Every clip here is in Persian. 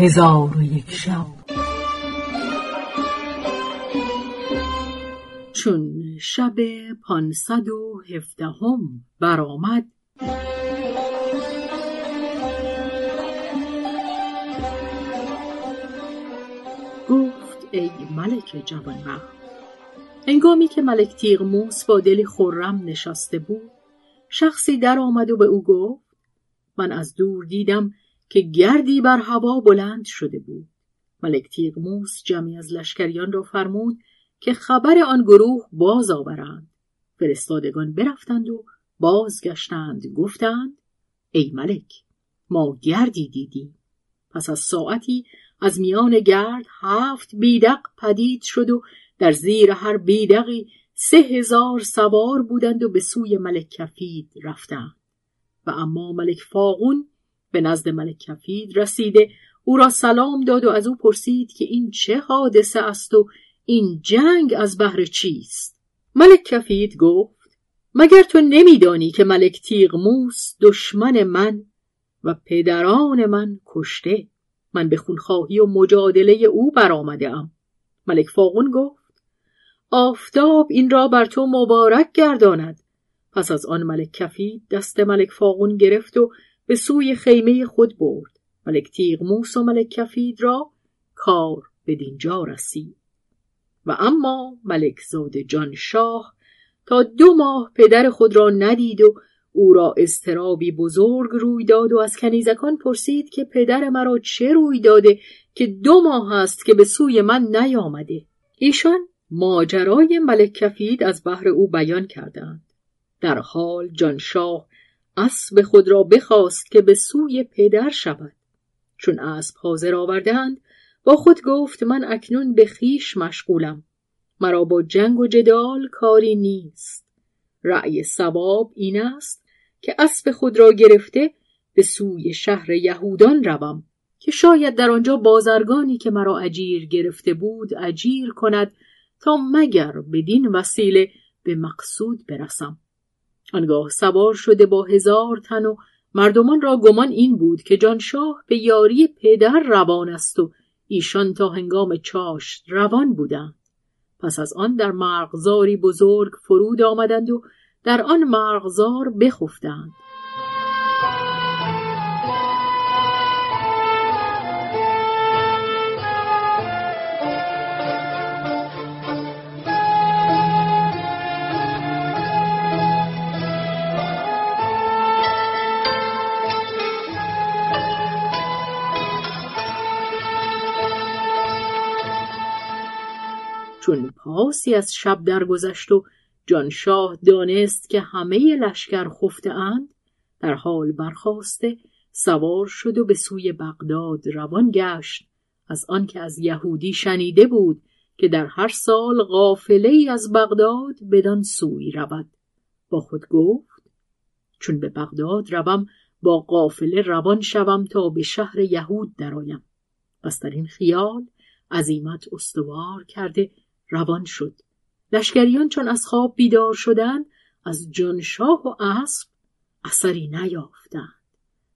هزار و یک شب. چون شب پانصد و هفدهم برآمد گفت ای ملک جوانمرد هنگامی که ملک تیغموس با دلی خرم نشسته بود شخصی در آمد و به او گفت من از دور دیدم که گردی بر هوا بلند شده بود. ملک تیغموس جمعی از لشکریان را فرمود که خبر آن گروه باز آورند. فرستادگان برفتند و بازگشتند. گفتند ای ملک ما گردی دیدیم. پس از ساعتی از میان گرد هفت بیدق پدید شد و در زیر هر بیدقی سه هزار سوار بودند و به سوی ملک کفید رفتند. و اما ملک فاغون به نزد ملک کفید رسیده. او را سلام داد و از او پرسید که این چه حادثه است و این جنگ از بهر چیست؟ ملک کفید گفت مگر تو نمیدانی که ملک تیغموس دشمن من و پدران من کشته؟ من به خونخواهی و مجادله او برآمده ام ملک فاغون گفت آفتاب این را بر تو مبارک گرداند. پس از آن ملک کفید دست ملک فاغون گرفت و به سوی خیمه خود برد. ملک تیغموس و ملک کفید را کار به دینجا رسید. و اما ملک زاد جان شاه تا دو ماه پدر خود را ندید و او را استرابی بزرگ روی داد و از کنیزکان پرسید که پدر مرا چه روی داده که دو ماه است که به سوی من نیامده. ایشان ماجرای ملک کفید از بحر او بیان کردند. در حال جانشاه اسب خود را بخواست که به سوی پدر شود. چون اسب حاضر آوردند با خود گفت من اکنون به خیش مشغولم. مرا با جنگ و جدال کاری نیست. رأی سواب این است که اسب خود را گرفته به سوی شهر یهودان روم که شاید در آنجا بازرگانی که مرا اجیر گرفته بود اجیر کند تا مگر بدین وسیله به مقصود برسم. آنگاه سوار شده با هزار تن و مردمان را گمان این بود که جانشاه به یاری پدر روان است و ایشان تا هنگام چاشت روان بودند. پس از آن در مرغزاری بزرگ فرود آمدند و در آن مرغزار بخفتند. چون پاسی از شب درگذشت و جانشاه دانست که همه لشکر خفته اند در حال برخواسته سوار شد و به سوی بغداد روان گشت. از آنکه از یهودی شنیده بود که در هر سال قافله از بغداد بدان سوی رود. با خود گفت چون به بغداد روم با قافله روان شوم تا به شهر یهود درآیم. پس در این خیال عزیمت استوار کرده روان شد. لشکریان چون از خواب بیدار شدند از جانشاه و اسب اثری نیافتند.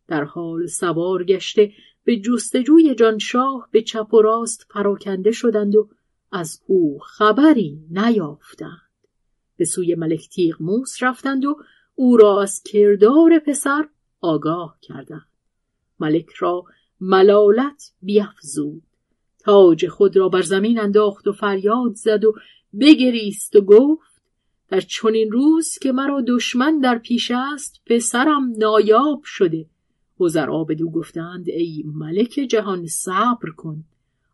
در حال سوار گشته به جستجوی جانشاه به چپ و راست پراکنده شدند و از او خبری نیافتند. به سوی ملک تیغموس رفتند و او را از کردار پسر آگاه کردند. ملک را ملالت بیفزود. تاج خود را بر زمین انداخت و فریاد زد و بگریست و گفت در چنین روز که مرا دشمن در پیش است پسرم نایاب شده. وزرا بدو گفتند ای ملک جهان صبر کن.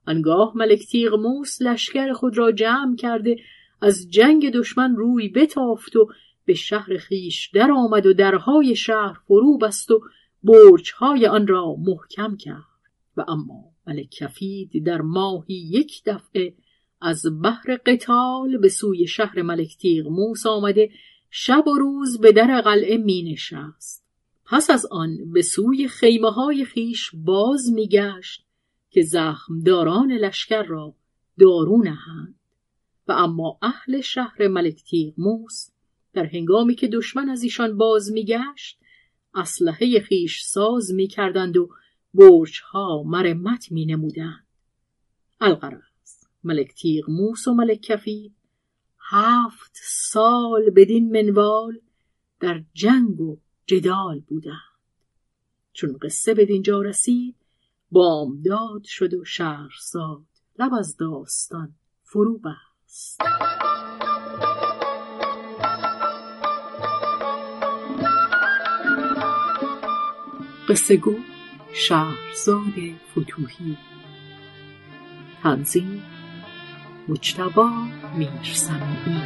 آنگاه ملک تیغموس لشکر خود را جمع کرده از جنگ دشمن روی بتافت و به شهر خیش در آمد و درهای شهر فرو بست و برجهای آن را محکم کرد. و اما ملک کفید در ماهی یک دفعه از بحر قتال به سوی شهر ملک تیغموس آمده شب و روز به در قلعه می نشست. پس از آن به سوی خیمه های خیش باز می گشت که زخمداران لشکر را دارو نهند و اما اهل شهر ملک تیغموس در هنگامی که دشمن از ایشان باز می گشت اسلحه خیش ساز می کردند و برج ها مرمت می نمودند القرص ملک تیغ موس و ملک کفی هفت سال بدین منوال در جنگ و جدال بودند. چون قصه به دینجا رسید بامداد شد و شهرزاد لب از داستان فرو بست. قصه گو شهرزاد فتوهی. تنظیم مجتبا میرسمی